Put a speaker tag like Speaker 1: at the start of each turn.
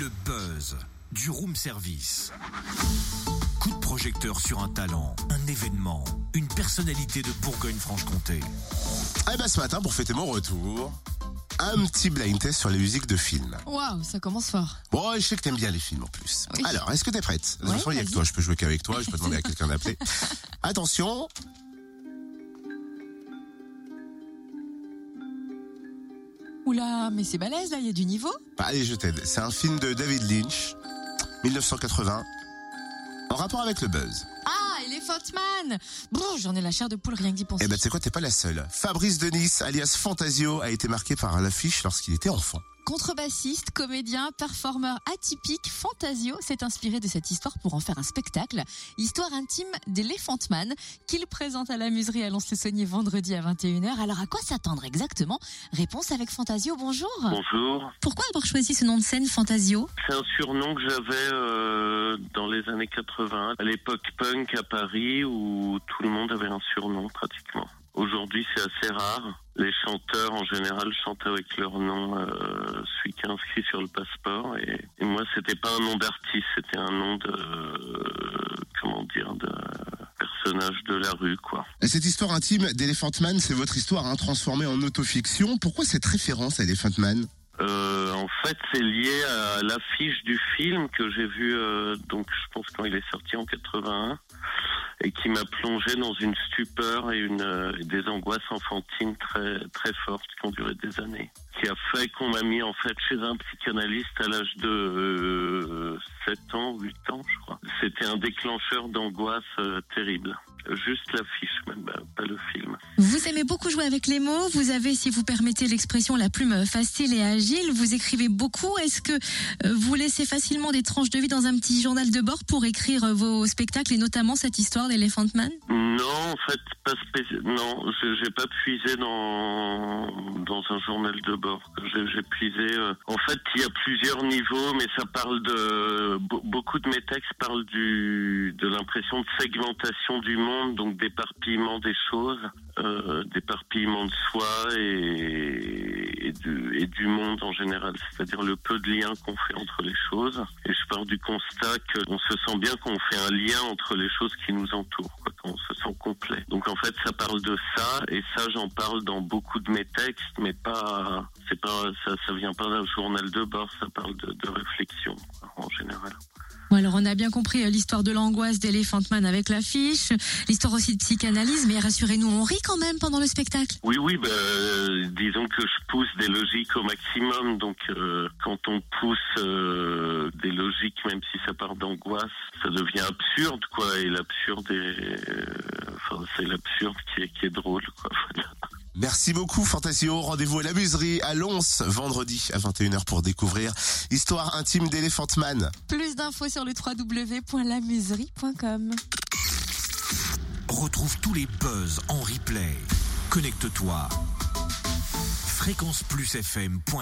Speaker 1: Le buzz du room service. Coup de projecteur sur un talent, un événement, une personnalité de Bourgogne-Franche-Comté.
Speaker 2: Eh ben ce matin, pour fêter mon retour, un petit blind test sur les musiques de films.
Speaker 3: Waouh, ça commence fort.
Speaker 2: Bon, je sais que t'aimes bien les films en plus.
Speaker 3: Oui.
Speaker 2: Alors, est-ce que t'es prête? De toute façon, il y a que toi, je peux jouer qu'avec toi, je peux demander à quelqu'un d'appeler. Attention.
Speaker 3: Oula, mais c'est balèze là, il y a du niveau.
Speaker 2: Bah, allez, je t'aide. C'est un film de David Lynch, 1980, en rapport avec le buzz.
Speaker 3: Ah, Elephant Man J'en ai la chair de poule rien que d'y penser.
Speaker 2: Eh ben, tu sais quoi, t'es pas la seule. Fabrice Denis, alias Fantasio, a été marqué par l'affiche lorsqu'il était enfant.
Speaker 3: Contrebassiste, comédien, performeur atypique, Fantasio s'est inspiré de cette histoire pour en faire un spectacle. Histoire intime d'Elephant Man qu'il présente à la muserie à Lons-le-Saunier vendredi à 21h. Alors à quoi s'attendre exactement? Réponse avec Fantasio, bonjour.
Speaker 4: Bonjour.
Speaker 3: Pourquoi avoir choisi ce nom de scène Fantasio?
Speaker 4: C'est un surnom que j'avais euh, dans les années 80, à l'époque punk à Paris, où tout le monde avait un surnom pratiquement. Aujourd'hui, c'est assez rare. Les chanteurs, en général, chantent avec leur nom, euh, celui qui est inscrit sur le passeport. Et, et moi, c'était pas un nom d'artiste, c'était un nom de, euh, comment dire, de personnage de la rue, quoi.
Speaker 2: Et Cette histoire intime d'Elephant Man, c'est votre histoire hein, transformée en autofiction. Pourquoi cette référence à Elephant Man?
Speaker 4: Euh, en fait, c'est lié à l'affiche du film que j'ai vu, euh, donc je pense quand il est sorti en 81, et qui m'a plongé dans une stupeur et une euh, des angoisses enfantines très très fortes qui ont duré des années. Qui a fait qu'on m'a mis en fait chez un psychanalyste à l'âge de euh, 7 ans, 8 ans, je crois. C'était un déclencheur d'angoisse euh, terrible. Juste l'affiche, même bah, pas le film.
Speaker 3: Vous aimez beaucoup jouer avec les mots. Vous avez, si vous permettez l'expression, la plume facile et agile. Vous écrivez beaucoup. Est-ce que euh, vous laissez facilement des tranches de vie dans un petit journal de bord pour écrire euh, vos spectacles et notamment cette histoire d'Elephant Man?
Speaker 4: Non, en fait, pas spéci- Non, j'ai pas puisé dans dans un journal de bord. J'ai puisé. euh, En fait, il y a plusieurs niveaux, mais ça parle de be- beaucoup de mes textes parlent de l'impression de segmentation du monde, donc d'éparpillement des choses, euh, d'éparpillement de soi et et du, monde en général, c'est-à-dire le peu de liens qu'on fait entre les choses. Et je pars du constat qu'on se sent bien qu'on fait un lien entre les choses qui nous entourent, quoi, qu'on se sent complet. Donc en fait, ça parle de ça, et ça, j'en parle dans beaucoup de mes textes, mais pas, c'est pas, ça, ça vient pas d'un journal de bord, ça parle de, réflexion, en général.
Speaker 3: Alors on a bien compris euh, l'histoire de l'angoisse d'Elephant Man avec l'affiche, l'histoire aussi de psychanalyse, mais rassurez-nous, on rit quand même pendant le spectacle.
Speaker 4: Oui, oui, bah, disons que je pousse des logiques au maximum. Donc, euh, quand on pousse euh, des logiques, même si ça part d'angoisse, ça devient absurde, quoi. Et l'absurde est, euh, enfin, c'est l'absurde qui est, qui est drôle, quoi.
Speaker 2: Merci beaucoup Fantasio. Rendez-vous à la muserie à Lons vendredi à 21h pour découvrir Histoire intime d'Elephant Man.
Speaker 3: Plus d'infos sur le www.lamuserie.com.
Speaker 1: Retrouve tous les buzz en replay. Connecte-toi. fréquenceplusfm.com